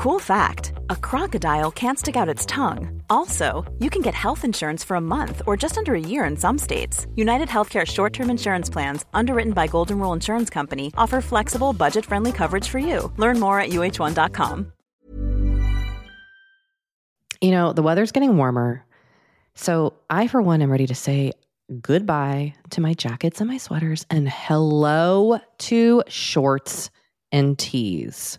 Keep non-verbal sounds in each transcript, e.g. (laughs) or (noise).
Cool fact a crocodile can't stick out its tongue. Also, you can get health insurance for a month or just under a year in some states. United Healthcare short term insurance plans, underwritten by Golden Rule Insurance Company, offer flexible, budget friendly coverage for you. Learn more at uh1.com. You know, the weather's getting warmer. So I, for one, am ready to say goodbye to my jackets and my sweaters and hello to shorts and tees.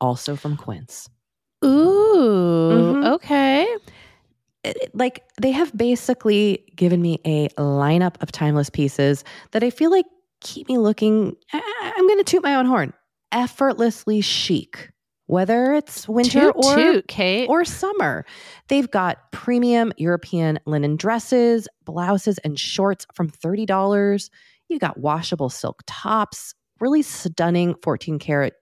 also from Quince. Ooh, Mhm. okay. it- like they have basically given me a lineup of timeless pieces that I feel like keep me looking. I- I'm going to toot my own horn. Effortlessly chic, whether it's winter Toot or toot, or summer. They've got premium European linen dresses, blouses, and shorts from $30. You got washable silk tops, really stunning 14 karat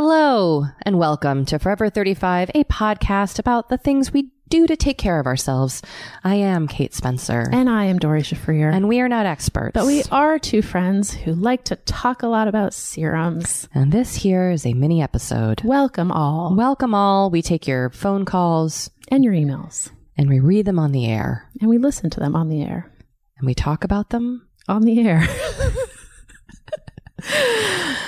Hello, and welcome to Forever 35, a podcast about the things we do to take care of ourselves. I am Kate Spencer, and I am Dory Shafrir. and we are not experts. but we are two friends who like to talk a lot about serums. And this here is a mini episode. Welcome all. Welcome all. We take your phone calls and your emails. and we read them on the air And we listen to them on the air. and we talk about them. On the air. (laughs)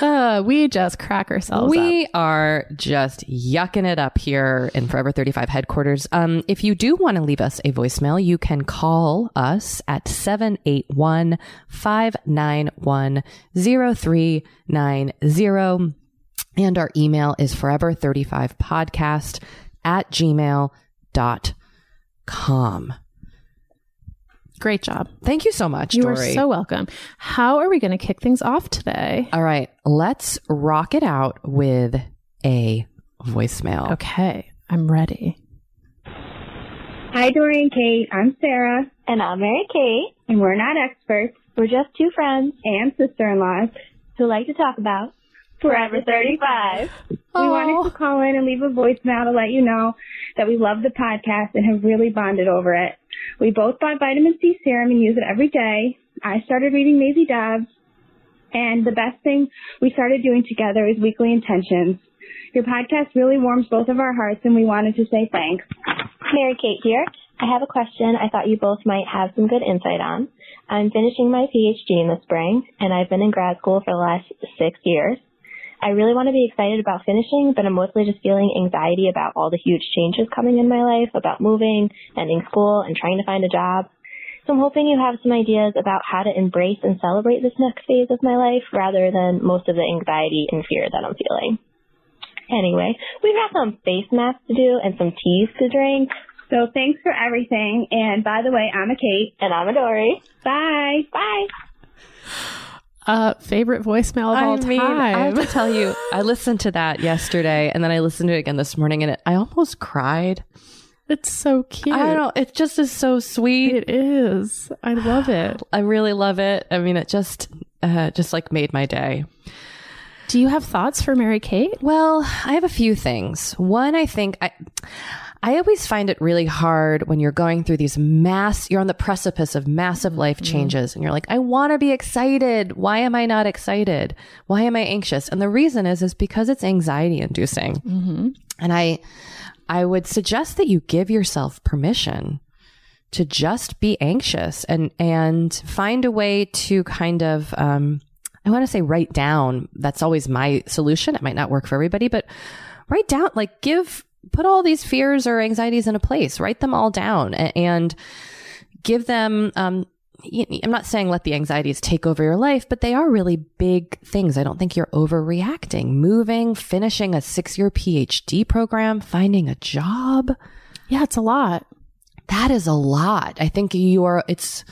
uh, we just crack ourselves we up. are just yucking it up here in Forever 35 headquarters. Um, if you do want to leave us a voicemail, you can call us at 781 591 0390. And our email is forever35podcast at gmail.com. Great job. Thank you so much, You Dory. are so welcome. How are we going to kick things off today? All right, let's rock it out with a voicemail. Okay, I'm ready. Hi, Dory and Kate. I'm Sarah, And I'm Mary Kate. and we're not experts We're just two friends and sister-in-laws. who like to talk about Forever 35. We wanted to call in and leave a voicemail to let you know that we love the podcast and have really bonded over it. We both buy vitamin C serum and use it every day. I started reading Maisie Dobbs, and the best thing we started doing together is weekly intentions. Your podcast really warms both of our hearts, and we wanted to say thanks. Mary Kate here. I have a question I thought you both might have some good insight on. I'm finishing my PhD in the spring, and I've been in grad school for the last six years. I really want to be excited about finishing, but I'm mostly just feeling anxiety about all the huge changes coming in my life, about moving, ending school, and trying to find a job. So I'm hoping you have some ideas about how to embrace and celebrate this next phase of my life rather than most of the anxiety and fear that I'm feeling. Anyway, we've got some face masks to do and some teas to drink. So thanks for everything. And by the way, I'm a Kate. And I'm a Dory. Bye. Bye. Uh, favorite voicemail of all I mean, I have time. to tell you, (laughs) I listened to that yesterday and then I listened to it again this morning and it, I almost cried. It's so cute. I don't. Know. It just is so sweet. It is. I love (sighs) it. I really love it. I mean, it just, uh, just like made my day. Do you have thoughts for Mary Kate? Well, I have a few things. One, I think I, I always find it really hard when you're going through these mass, you're on the precipice of massive life changes and you're like, I want to be excited. Why am I not excited? Why am I anxious? And the reason is, is because it's anxiety inducing. And I, I would suggest that you give yourself permission to just be anxious and, and find a way to kind of, um, I want to say write down. That's always my solution. It might not work for everybody, but write down, like give, put all these fears or anxieties in a place, write them all down and give them, um, I'm not saying let the anxieties take over your life, but they are really big things. I don't think you're overreacting. Moving, finishing a six year PhD program, finding a job. Yeah, it's a lot. That is a lot. I think you are, it's,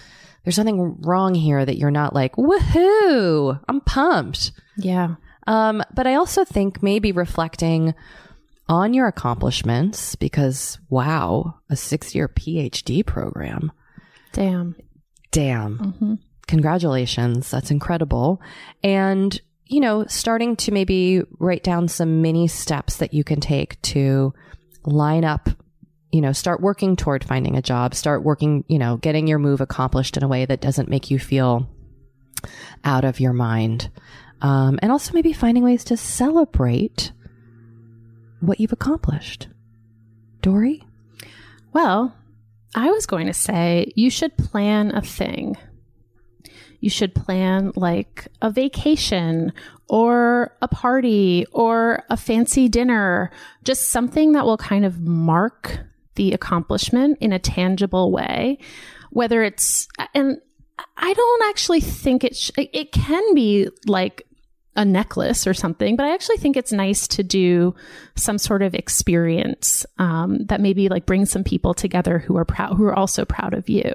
there's something wrong here that you're not like, woohoo, I'm pumped. Yeah. Um, but I also think maybe reflecting on your accomplishments because wow, a six year PhD program. Damn. Damn. Congratulations. That's incredible. And, you know, starting to maybe write down some mini steps that you can take to line up, you know, start working toward finding a job, start working, you know, getting your move accomplished in a way that doesn't make you feel out of your mind. Um, and also maybe finding ways to celebrate what you've accomplished. Dory? Well, I was going to say you should plan a thing. You should plan like a vacation or a party or a fancy dinner, just something that will kind of mark the accomplishment in a tangible way. Whether it's, and I don't actually think it, sh- it can be like a necklace or something, but I actually think it's nice to do some sort of experience um, that maybe like brings some people together who are proud, who are also proud of you.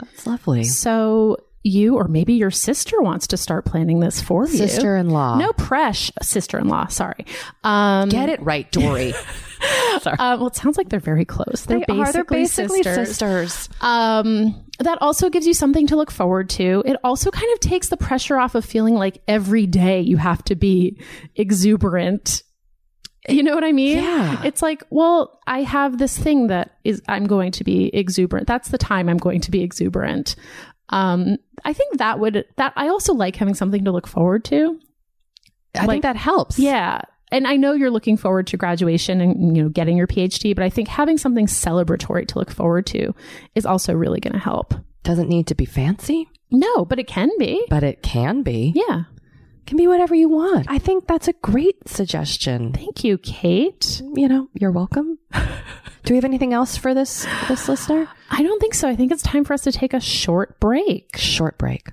That's lovely. So you or maybe your sister wants to start planning this for you. Sister in law. No presh, sister-in-law. Sorry. Um, Get it right, Dory. (laughs) Sorry. uh, well, it sounds like they're very close. They're They basically, are. They're basically sisters. sisters. Um, that also gives you something to look forward to. It also kind of takes the pressure off of feeling like every day you have to be exuberant. You know what I mean? Yeah. It's like, well, I have this thing that is, I'm going to be exuberant. That's the time I'm going to be exuberant. Um, I think that would, that I also like having something to look forward to. I Like- think that helps. Yeah. And I know you're looking forward to graduation and, you know, getting your PhD, but I think having something celebratory to look forward to is also really going to help. Doesn't need to be fancy, No, but it can be. but it can be. Yeah. Can be whatever you want. I think that's a great suggestion. Thank you, Kate. You know, you're welcome. Do we have anything else for this this listener? I don't think so. I think it's time for us to take a short break. Short break.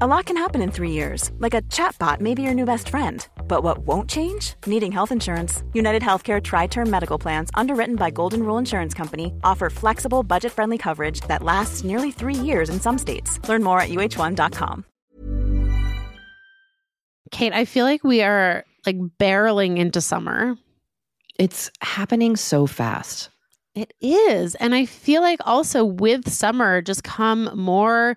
A lot can happen in three years, like a chatbot may be your new best friend. But what won't change? Needing health insurance. United Healthcare Tri Term Medical Plans, underwritten by Golden Rule Insurance Company, offer flexible, budget friendly coverage that lasts nearly three years in some states. Learn more at uh1.com. Kate, I feel like we are like barreling into summer. It's happening so fast. It is. And I feel like also with summer just come more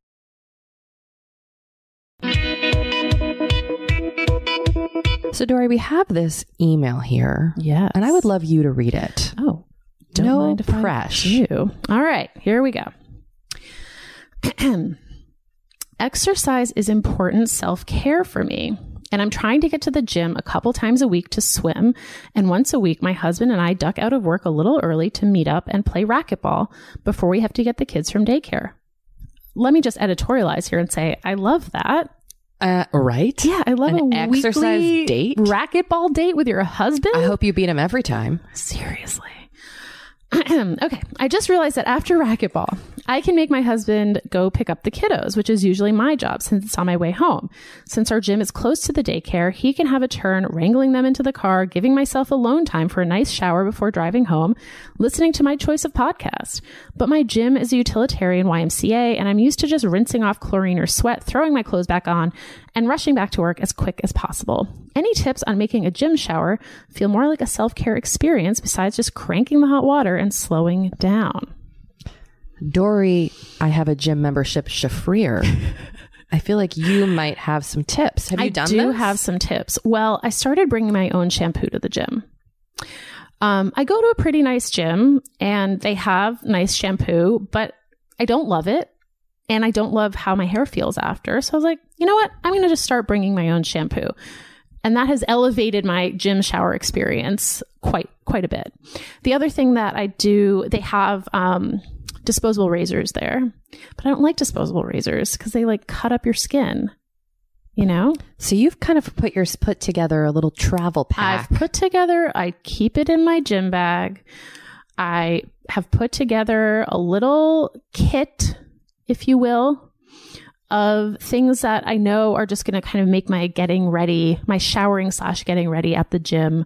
So, Dory, we have this email here. Yes. And I would love you to read it. Oh, don't No mind if I press. do. All right, here we go. (clears throat) Exercise is important self care for me. And I'm trying to get to the gym a couple times a week to swim. And once a week, my husband and I duck out of work a little early to meet up and play racquetball before we have to get the kids from daycare. Let me just editorialize here and say, I love that. Uh, right? Yeah, I love An a exercise weekly date? racquetball date with your husband. I hope you beat him every time. Seriously. (clears throat) okay, I just realized that after racquetball, I can make my husband go pick up the kiddos, which is usually my job since it's on my way home. Since our gym is close to the daycare, he can have a turn wrangling them into the car, giving myself alone time for a nice shower before driving home, listening to my choice of podcast. But my gym is a utilitarian YMCA, and I'm used to just rinsing off chlorine or sweat, throwing my clothes back on, and rushing back to work as quick as possible. Any tips on making a gym shower feel more like a self care experience besides just cranking the hot water and slowing down? Dory, I have a gym membership Shafrir. (laughs) I feel like you might have some tips. Have you I done do this? have some tips. Well, I started bringing my own shampoo to the gym. Um, I go to a pretty nice gym and they have nice shampoo, but I don't love it. And I don't love how my hair feels after. So I was like, you know what? I'm going to just start bringing my own shampoo. And that has elevated my gym shower experience quite, quite a bit. The other thing that I do, they have, um, disposable razors there, but I don't like disposable razors because they like cut up your skin, you know? So you've kind of put your put together a little travel pack. I've put together, I keep it in my gym bag. I have put together a little kit, if you will, of things that I know are just going to kind of make my getting ready, my showering slash getting ready at the gym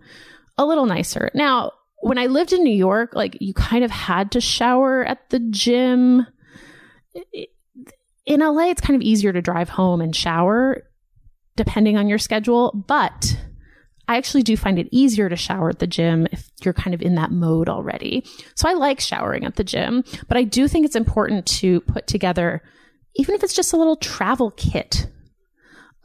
a little nicer. Now, when I lived in New York, like you kind of had to shower at the gym. In LA, it's kind of easier to drive home and shower depending on your schedule, but I actually do find it easier to shower at the gym if you're kind of in that mode already. So I like showering at the gym, but I do think it's important to put together, even if it's just a little travel kit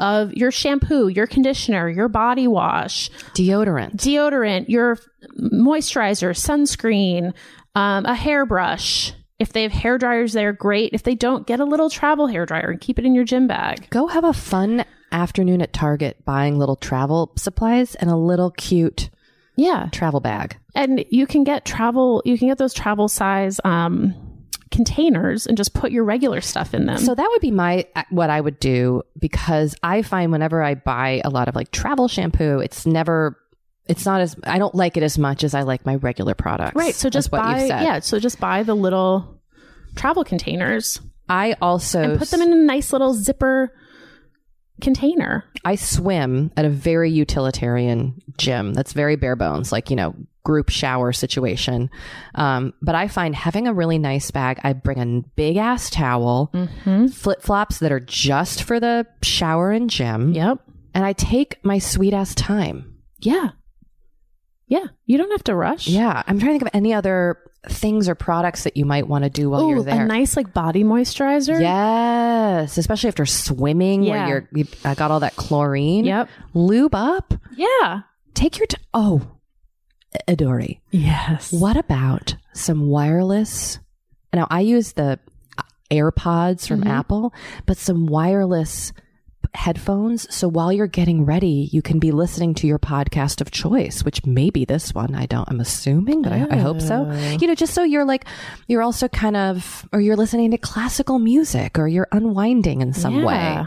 of your shampoo, your conditioner, your body wash, Deodorant. deodorant, your moisturizer, sunscreen, um, a hairbrush. If they have hair dryers they're great. If they don't, get a little travel hair dryer and keep it in your gym bag. Go have a fun afternoon at Target buying little travel supplies and a little cute Yeah. travel bag. And you can get travel, you can get those travel size um, containers and just put your regular stuff in them. So that would be my uh, what I would do because I find whenever I buy a lot of like travel shampoo, it's never it's not as I don't like it as much as I like my regular products. right. So just buy, you've said. yeah. So just buy the little travel containers I also and put them in a nice little zipper container. I swim at a very utilitarian gym that's very bare bones, like, you know, group shower situation. Um, but I find having a really nice bag, I bring a big ass towel, Mm-hmm. flip flops that are just for the shower and gym. Yep. And I take my sweet ass time. Yeah. Yeah. You don't have to rush. Yeah. I'm trying to think of any other things or products that you might want to do while Ooh, you're there. a nice like body moisturizer. Yes, especially after swimming Yeah. where you're you uh, got all that chlorine. Yep. Lube up. Yeah. Take your t- oh, Adori. Yes. What about some wireless? Now I use the AirPods from Mhm. Apple, but some wireless headphones. So while you're getting ready, you can be listening to your podcast of choice, which may be this one. I don't, I'm assuming, but I, I hope so. Oh. You know, just so you're like, you're also kind of, or you're listening to classical music or you're unwinding in some way. I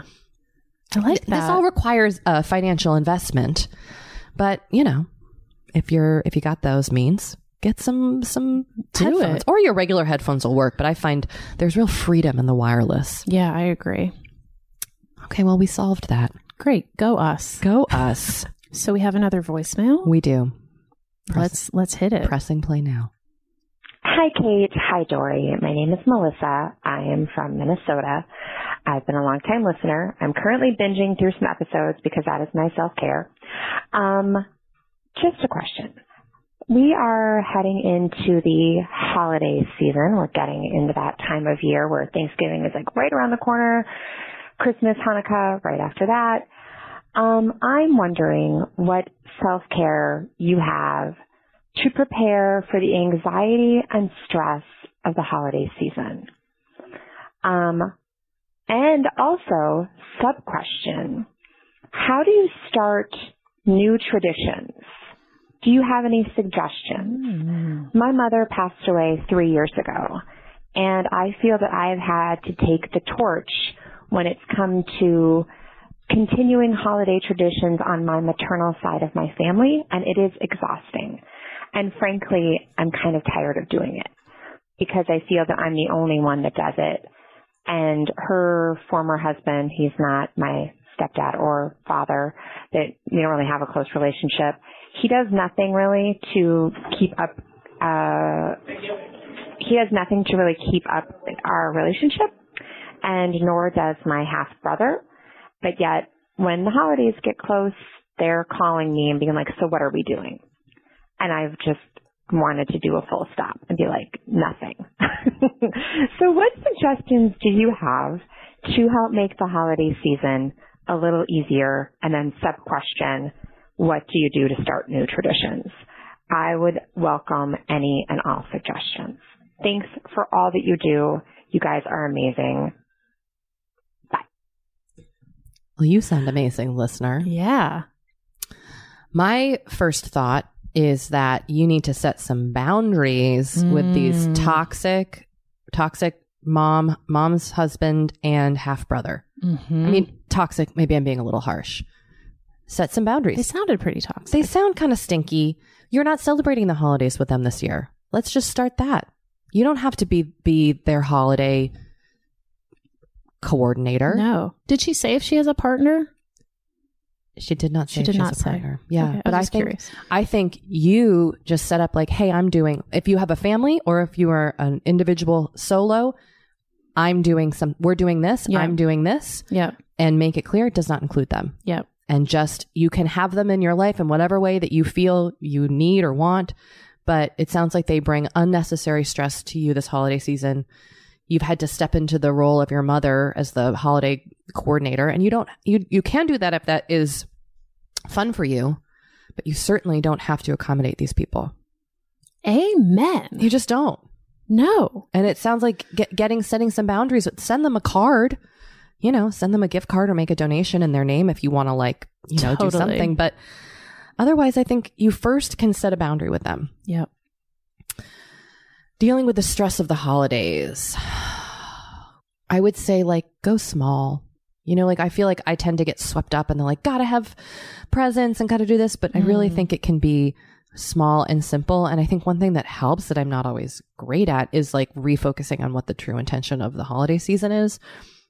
like that. This all requires a financial investment, but you know, if you're if you got those means, get some some Do headphones it. or your regular headphones will work. But I find there's real freedom in the wireless. yeah, I agree. Okay, well we solved that. Great. Go us. Go us. (laughs) So we have another voicemail. we do. let's let's hit it. Pressing play now. Hi, Kate. Hi, Dory. My name is Melissa. I am from Minnesota. I've been a long time listener. I'm currently binging through some episodes because that is my self care. Um, just a question. We are heading into the holiday season. We're getting into that time of year where Thanksgiving is like right around the corner. Christmas, Hanukkah, right after that. Um, I'm wondering what self care you have to prepare for the anxiety and stress of the holiday season. Um, and also, sub question, how do you start new traditions? Do you have any suggestions? Mm. My mother passed away three years ago, and I feel that I have had to take the torch when it's come to continuing holiday traditions on my maternal side of my family, and it is exhausting. And frankly, I'm kind of tired of doing it because I feel that I'm the only one that does it. And her former husband, he's not my stepdad or father, that we don't really have a close relationship. He does nothing really to keep up, uh, he does nothing to really keep up our relationship and nor does my half brother. But yet when the holidays get close, they're calling me and being like, so what are we doing? And I've just wanted to do a full stop and be like, nothing. (laughs) so what suggestions do you have to help make the holiday season a little easier? And then sub question, what do you do to start new traditions? I would welcome any and all suggestions. Thanks for all that you do. You guys are amazing. Bye. Well, you sound amazing, listener. Yeah. My first thought is that you need to set some boundaries mm. with these mm. toxic, toxic mom, mom's husband, and half brother. Mm-hmm. I mean, toxic, maybe I'm being a little harsh. Set some boundaries. They sounded pretty toxic. They sound kind of stinky. You're not celebrating the holidays with them this year. Let's just start that. You don't have to be be their holiday coordinator. No. Did she say if she has a partner? She did not say she did not a say. partner. Yeah, okay, but I, I think curious. I think you just set up like, hey, I'm doing. If you have a family or if you are an individual solo, I'm doing some. We're doing this. Yeah. I'm doing this. Yeah, and make it clear it does not include them. Yeah, and just you can have them in your life in whatever way that you feel you need or want. But it sounds like they bring unnecessary stress to you this holiday season. You've had to step into the role of your mother as the holiday coordinator and you don't you you can do that if that is fun for you but you certainly don't have to accommodate these people amen you just don't no and it sounds like get, getting setting some boundaries send them a card you know send them a gift card or make a donation in their name if you want to like you know totally. do something but otherwise i think you first can set a boundary with them yep dealing with the stress of the holidays i would say like go small you know, like I feel like I tend to get swept up and they're like, gotta have presents and gotta do this. But mm. I really mm. think it can be small and simple. And I think one thing that helps that I'm not always great at is like refocusing on what the true intention of the holiday season is,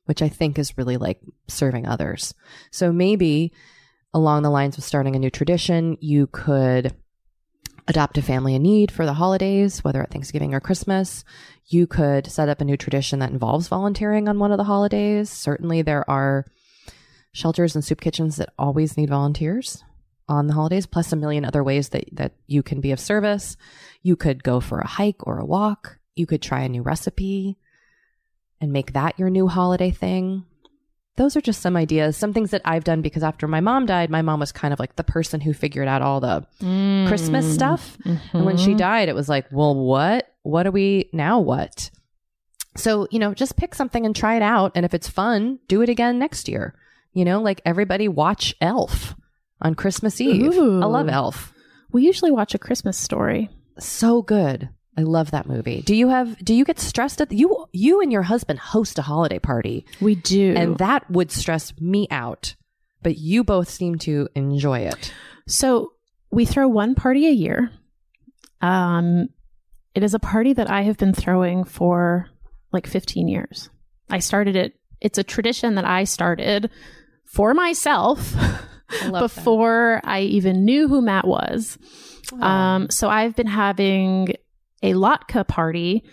which I think is really like serving others. So maybe along the lines of starting a new tradition, you could adopt a family in need for the holidays, whether at Thanksgiving or Christmas. You could set up a new tradition that involves volunteering on one of the holidays. Certainly, there are shelters and soup kitchens that always need volunteers on the holidays, plus a million other ways that, that you can be of service. You could go for a hike or a walk. You could try a new recipe and make that your new holiday thing those are just some ideas, some things that I've done because after my mom died, my mom was kind of like the person who figured out all the mm. Christmas stuff. Mm-hmm. And when she mm-hmm. died, it was like, well, what? What are we now? What? So, you know, just pick something and try it out. And if it's fun, do it again next year. You know, like everybody watch Elf on Christmas Eve. Ooh. I love Elf. We usually watch a Christmas story. So good. I love that movie. Do you have do you get stressed at the, you you and your husband host a holiday party? We do. And that would stress me out. But you both seem to enjoy it. So, we throw one party a year. Um it is a party that I have been throwing for like 15 years. I started it it's a tradition that I started for myself (laughs) I love that. before I even knew who Matt was. Um, so I've been having a latke party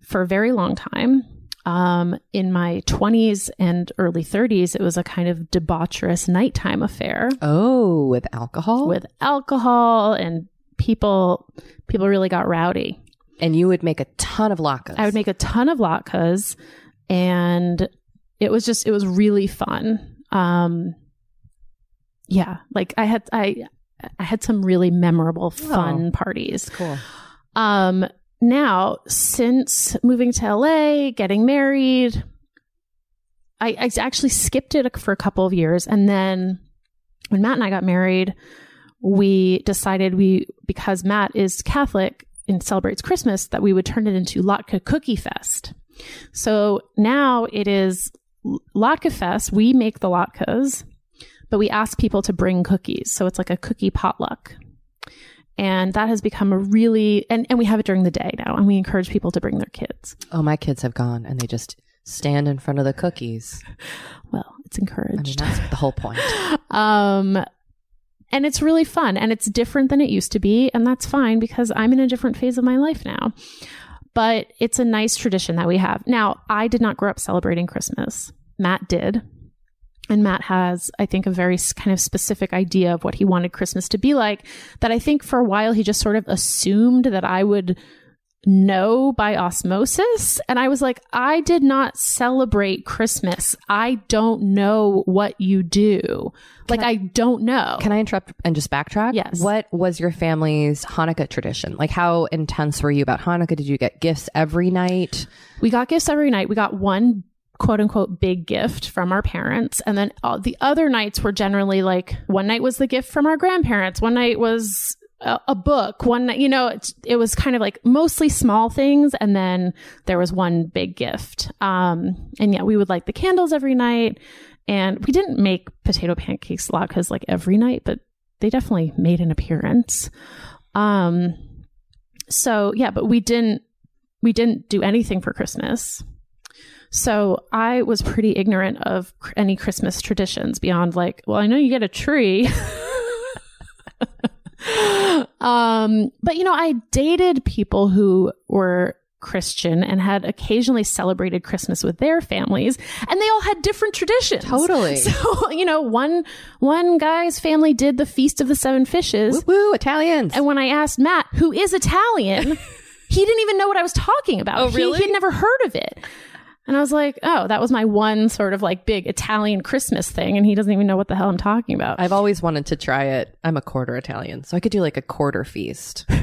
for a very long time. Um, in my 20s and early 30s, it was a kind of debaucherous nighttime affair Oh, with alcohol? with alcohol and people. People really got rowdy. and you would make a ton of latkes. I would make a ton of latkes, and it was just it was really fun. Um, yeah, like I had I I had some really memorable fun parties. cool. Um, now since moving to LA, getting married, I, I actually skipped it for a couple of years, and then when Matt and I got married, we decided we because Matt is Catholic and celebrates Christmas that we would turn it into Latke Cookie Fest. So now it is Latke Fest. We make the latkes, but we ask people to bring cookies. So it's like a cookie potluck. And that has become a really and, and we have it during the day now and we encourage people to bring their kids. Oh, my kids have gone and they just stand in front of the cookies. Well, it's I mean, encouraged. that's the whole point. (laughs) um and it's really fun and it's different than it used to be and that's fine because i'm in a different phase of my life now but it's a nice tradition that we have now i did not grow up celebrating christmas matt did and matt has i think a very kind of specific idea of what he wanted christmas to be like that i think for a while he just sort of assumed that i would know by osmosis. And I was like, I did not celebrate Christmas. I don't know what you do. like, I, don't know. Can I interrupt and just backtrack? Yes. What was your family's Hanukkah tradition? Like, how intense were you about Hanukkah? Did you get gifts every night? we got gifts every night. We got one quote unquote big gift from our parents. And then all the other nights were generally like one night was the gift from our grandparents. One night was a, a book. One night, you know, it, it was kind of like mostly small things. And then there was one big gift. Um, and yeah, we would light the candles every night. And we didn't make potato pancakes latkes like every night, but they definitely made an appearance. Um, so yeah, but we didn't, we didn't do anything for Christmas. So I was pretty ignorant of cr- any Christmas traditions beyond like, well, I know you get a tree. (laughs) um, but you know, I dated people who were Christian and had occasionally celebrated Christmas with their families, and they all had different traditions. Totally. (laughs) So, you know, one one guy's family did the Feast of the Seven Fishes. Woo, woo, Italians. And when I asked Matt, who is Italian, (laughs) he didn't even know what I was talking about. Oh, He- really? He, had never heard of it. And I was like, oh, that was my one sort of like big Italian Christmas thing. And he doesn't even know what the hell I'm talking about. I've always wanted to try it. I'm a quarter Italian, so I could do like a quarter feast. (laughs)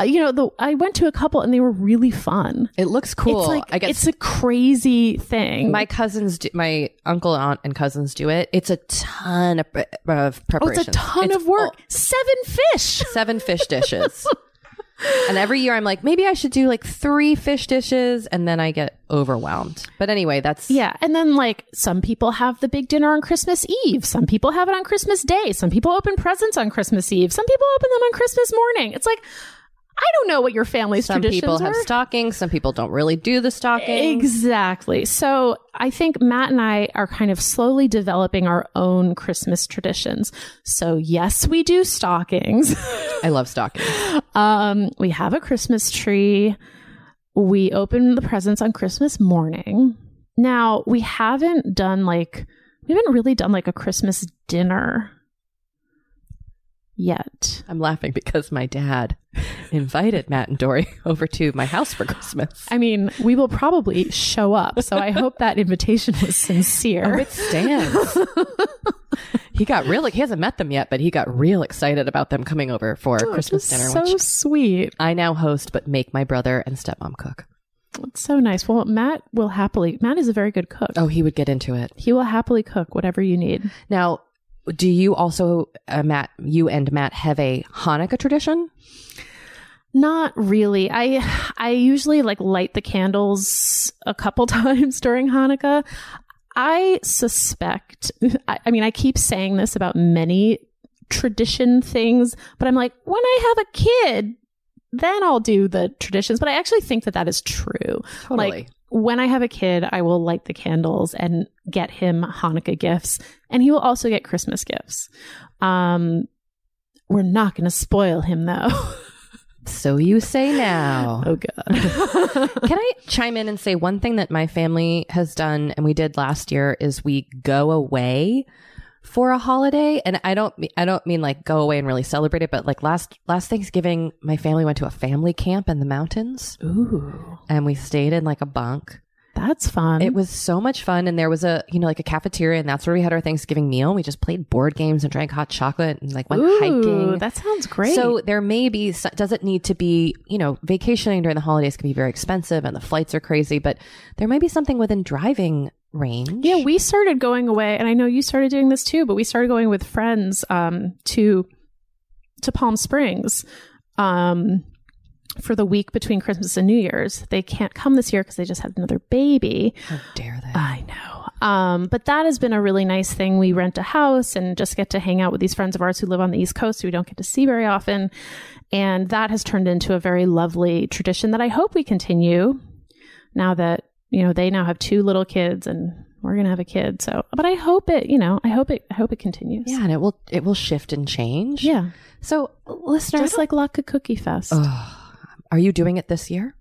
Uh, you know, the, I went to a couple and they were really fun. It looks cool. It's like, I guess it's a crazy thing. my cousins, do, my uncle, aunt, and cousins do it. It's a ton of, of oh, it's a ton It's of work. Seven fish. seven fish dishes. (laughs) and every year I'm like, maybe I should do like three fish dishes, and then I get overwhelmed. But anyway, that's Yeah. And then, like, some people have the big dinner on Christmas Eve. Some people have it on Christmas Day. Some people open presents on Christmas Eve. Some people open them on Christmas morning. It's like, I don't know what your family's traditions. Some traditions people have stockings. Some people don't really do the stockings. Exactly. So I think Matt and I are kind of slowly developing our own Christmas traditions. So yes, we do stockings. I love stockings. (laughs) um, we have a Christmas tree. We open the presents on Christmas morning. Now we haven't done like, we haven't really done like a Christmas dinner yet. I'm laughing because my dad invited Matt and Dory (laughs) over to my house for Christmas. I mean, we will probably show up. So I hope that invitation was sincere. Oh, it stands. (laughs) he got real, he hasn't met them yet, but he got real excited about them coming over for oh, Christmas dinner, so sweet. I now host, but make my brother and stepmom cook. It's so nice. Well, Matt will happily, Matt is a very good cook. Oh, he would get into it. He will happily cook whatever you need. Now, do you also, uh, Matt, you and Matt have a Hanukkah tradition? Not really. I I usually like light the candles a couple (laughs) times during Hanukkah. I suspect I, I mean I keep saying this about many tradition things, but I'm like when I have a kid, then I'll do the traditions, but I actually think that that is true. Totally. Like when I have a kid, I will light the candles and get him Hanukkah gifts, and he will also get Christmas gifts. Um, we're not going to spoil him though. (laughs) So you say now. (laughs) oh God. (laughs) Can I chime in and say one thing that my family has done and we did last year is we go away for a holiday and I don't I don't mean like go away and really celebrate it but like last last Thanksgiving my family went to a family camp in the mountains Ooh, and we stayed in like a bunk. That's fun. It was so much fun and there was a you know like a cafeteria and that's where we had our Thanksgiving meal. We just played board games and drank hot chocolate and like went Ooh, hiking. That sounds great. So there may be, doesn't need to be, you know, vacationing during the holidays can be very expensive and the flights are crazy, but there might be something within driving range. Yeah, we started going away, and I know you started doing this too. But we started going with friends um, to to Palm Springs um, for the week between Christmas and New Year's. They can't come this year because they just had another baby. How dare they? I know. Um, but that has been a really nice thing. We rent a house and just get to hang out with these friends of ours who live on the East Coast who we don't get to see very often. And that has turned into a very lovely tradition that I hope we continue now that, you know, they now have two little kids and we're going to have a kid. So, but I hope it, you know, I hope it, I hope it continues. yeah, and it will, it will shift and change. Yeah. So listener, Just like Latke Cookie Fest. Ugh. Are you doing it this year?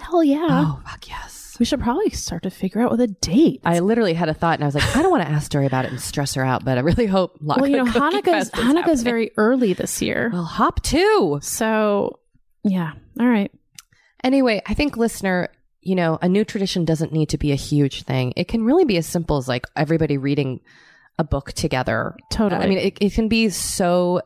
Hell yeah. Oh, fuck yes. We should probably start to figure out with a date. I literally had a thought and I was like, I don't want to ask Doree about it and stress her out, but I really hope Latke well, you (laughs) know, Hanukkah's, Hanukkah's very early this year. Well, hop too. So, yeah. All right. Anyway, I think listener, you know, a new tradition doesn't need to be a huge thing. It can really be as simple as like everybody reading a book together. Totally. I mean, it, it can be so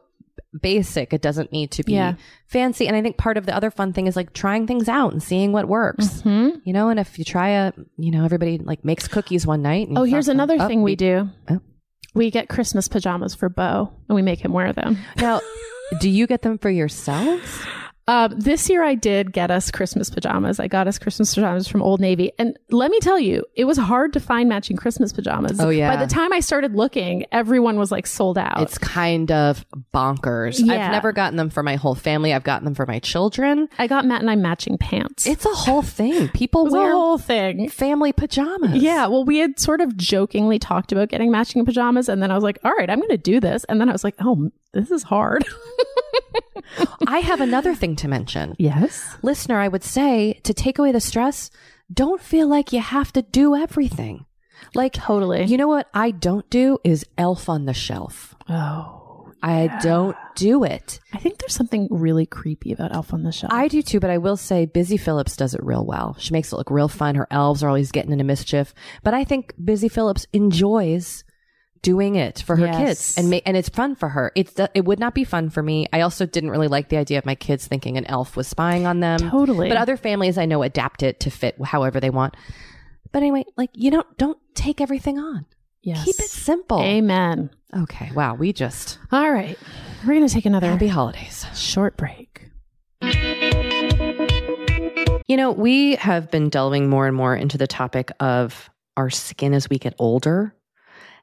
basic. It doesn't need to be Yeah. fancy. And I think part of the other fun thing is like trying things out and seeing what works. Hmm? You know, and if you try a, you know, everybody like makes cookies one night. And Oh, here's another oh, thing we do. Oh. We get Christmas pajamas for Bo, and we make him wear them. Now, do you get them for yourselves? Um, this year, I did get us Christmas pajamas. I got us Christmas pajamas from Old Navy, and let me tell you, it was hard to find matching Christmas pajamas. Oh, yeah. By the time I started looking, everyone was like sold out. It's kind of bonkers. Yeah. I've never gotten them for my whole family. I've gotten them for my children. I got Matt and I matching pants. It's a whole thing. People It was a wear whole thing. family pajamas. Yeah, well, we had sort of jokingly talked about getting matching pajamas, and then I was like, "All right, I'm going to do this," and then I was like, "Oh, this is hard." (laughs) I have another thing to mention. yes. Listener, I would say to take away the stress, don't feel like you have to do everything. Like, Totally. you know what I don't do is elf on the shelf. oh, I don't do it. I think there's something really creepy about Elf on the Shelf. I do too, but I will say Busy Philipps does it real well. She makes it look real fun. Her elves are always getting into mischief. But I think Busy Philipps enjoys doing it for her Yes. kids and ma- and it's fun for her. It's it would not be fun for me. I also didn't really like the idea of my kids thinking an elf was spying on them. Totally. But other families I know adapt it to fit however they want. But anyway, like you don't don't take everything on. yes. Keep it simple. Amen. Okay. Wow, we just All right. We're going to take another happy holidays. short break. You know, we have been delving more and more into the topic of our skin as we get older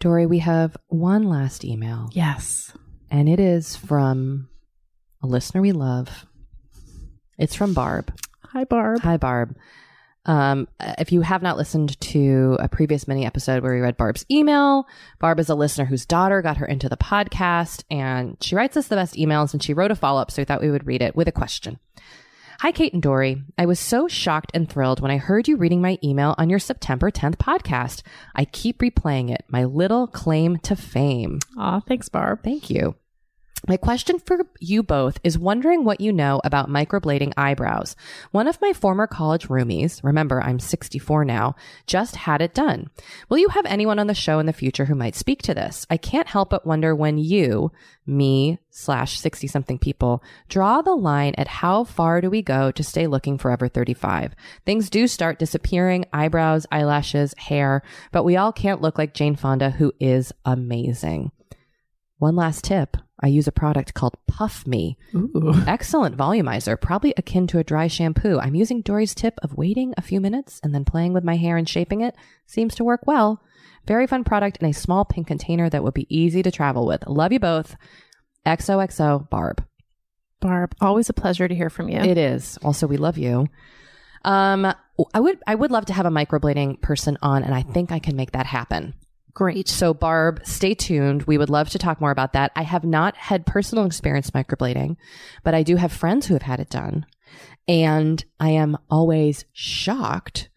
Doree, we have one last email, Yes. and it is from a listener we love. It's from Barb. Hi, Barb. Hi, Barb. Um, if you have not listened to a previous mini episode where we read Barb's email, Barb is a listener whose daughter got her into the podcast, and she writes us the best emails, and she wrote a follow up, so we thought we would read it with a question. Hi, Kate and Doree. I was so shocked and thrilled when I heard you reading my email on your September 10th podcast. I keep replaying it, my little claim to fame. Aw, thanks, Barb. Thank you. My question for you both is wondering what you know about microblading eyebrows. One of my former college roomies, remember I'm 64 now, just had it done. Will you have anyone on the show in the future who might speak to this? I can't help but wonder when you, me slash 60 something people, draw the line at how far do we go to stay looking forever 35. Things do start disappearing, eyebrows, eyelashes, hair, but we all can't look like Jane Fonda, who is amazing. One last tip. I use a product called Puff Me. Ooh. (laughs) Excellent volumizer, probably akin to a dry shampoo. I'm using Doree's tip of waiting a few minutes and then playing with my hair and shaping it. Seems to work well. Very fun product in a small pink container that would be easy to travel with. Love you both. XOXO Barb. Barb, always a pleasure to hear from you. It is. Also, we love you. Um, I would I would love to have a microblading person on, and I think I can make that happen. Great. So, Barb, stay tuned. We would love to talk more about that. I have not had personal experience microblading, but I do have friends who have had it done. And I am always shocked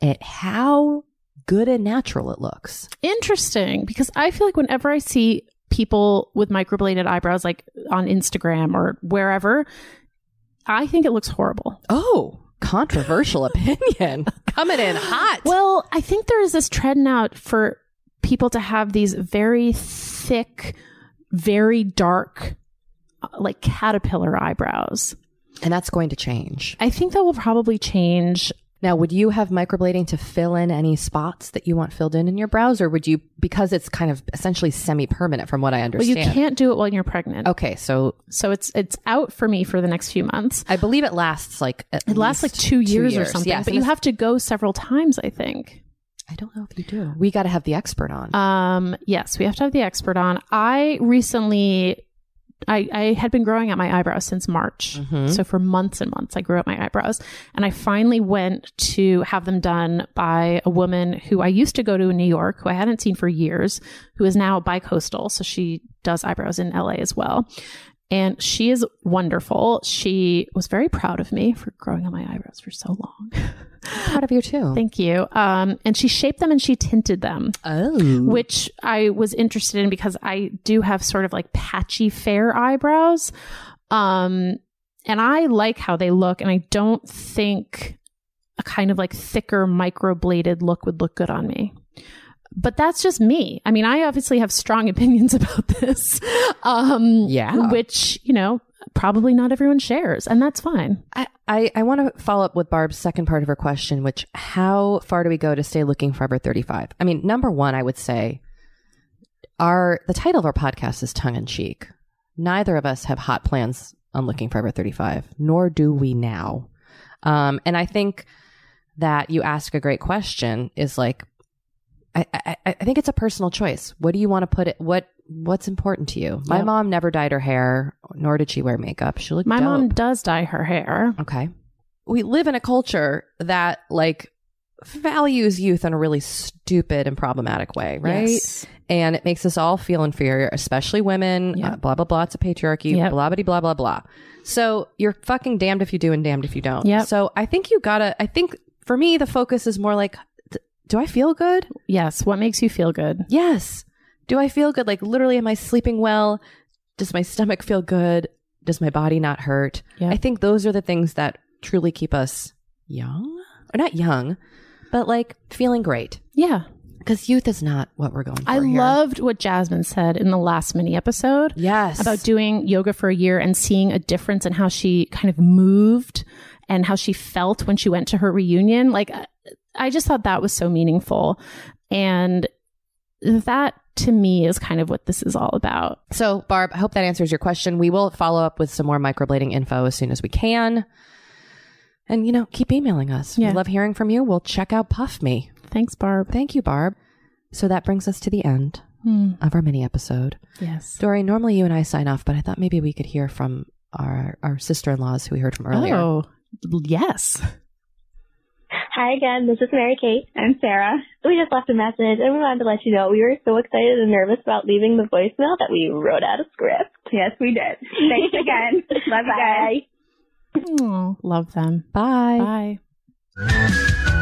at how good and natural it looks. Interesting, because I feel like whenever I see people with microbladed eyebrows, like on Instagram or wherever, I think it looks horrible. Oh, controversial (laughs) opinion coming in hot. Well, I think there is this trend now for people to have these very thick, very dark, uh, like caterpillar eyebrows. and that's going to change. I think that will probably change. Now, would you have microblading to fill in any spots that you want filled in in your brows, or would you, because it's kind of essentially semi permanent from what I understand? Well, you can't do it while you're pregnant. Okay, so So it's it's out for me for the next few months. I believe it lasts like It lasts like least two years, or something. Yes, but you have to go several times, I think. I don't know if you do. We got to have the expert on. Um, yes, we have to have the expert on. I recently, I, I had been growing out my eyebrows since March. Mhm. So for months and months, I grew out my eyebrows. And I finally went to have them done by a woman who I used to go to in New York, who I hadn't seen for years, who is now bi-coastal. So she does eyebrows in LA as well. And she is wonderful. She was very proud of me for growing out my eyebrows for so long. proud of you too. Thank you. Um, and she shaped them and she tinted them oh, which I was interested in because I do have sort of like patchy fair eyebrows. Um, and I like how they look, and I don't think a kind of like thicker microbladed look would look good on me. But that's just me. I mean, I obviously have strong (laughs) opinions about this. Um, Yeah. which, you know, probably not everyone shares, and that's fine. I, I, I want to follow up with Barb's second part of her question, which how far do we go to stay looking forever 35? I mean, number one, I would say our the title of our podcast is tongue in cheek. Neither of us have hot plans on looking forever 35, nor do we now. Um, and I think that you ask a great question is like, I, I, I think it's a personal choice. What do you want to put it? What What's important to you? My Yep. mom never dyed her hair, nor did she wear makeup. She looked My dope. mom does dye her hair. Okay. We live in a culture that like values youth in a really stupid and problematic way, right? Yes. And it makes us all feel inferior, especially women. Yep. Uh, blah blah blah. It's a patriarchy. Yep. Blah blah blah blah blah. So you're fucking damned if you do and damned if you don't. Yep. So I think you gotta. I think for me the focus is more like, do I feel good? Yes. What makes you feel good? Yes. Do I feel good? Like literally, am I sleeping well? Does my stomach feel good? Does my body not hurt? Yeah. I think those are the things that truly keep us young, or not young, but like feeling great. Yeah. Because youth is not what we're going for. I here. loved what Jasmine said in the last mini episode. yes about doing yoga for a year and seeing a difference in how she kind of moved and how she felt when she went to her reunion. Like, uh, I- just thought that was so meaningful. And that to me is kind of what this is all about. So, Barb, I hope that answers your question. We will follow up with some more microblading info as soon as we can. And, you know, keep emailing us. Yeah. We love hearing from you. We'll check out Puff Me. Thanks, Barb. Thank you, Barb. So that brings us to the end Hmm. of our mini episode. Yes. Doree, normally you and I sign off, but I thought maybe we could hear from our, our sister in laws who we heard from earlier. Oh, yes. Hi again, this is Mary Kate. And Sarah. We just left a message and we wanted to let you know we were so excited and nervous about leaving the voicemail that we wrote out a script. Yes, we did. Thanks again. Love you guys. Bye. Love them. Bye. Bye.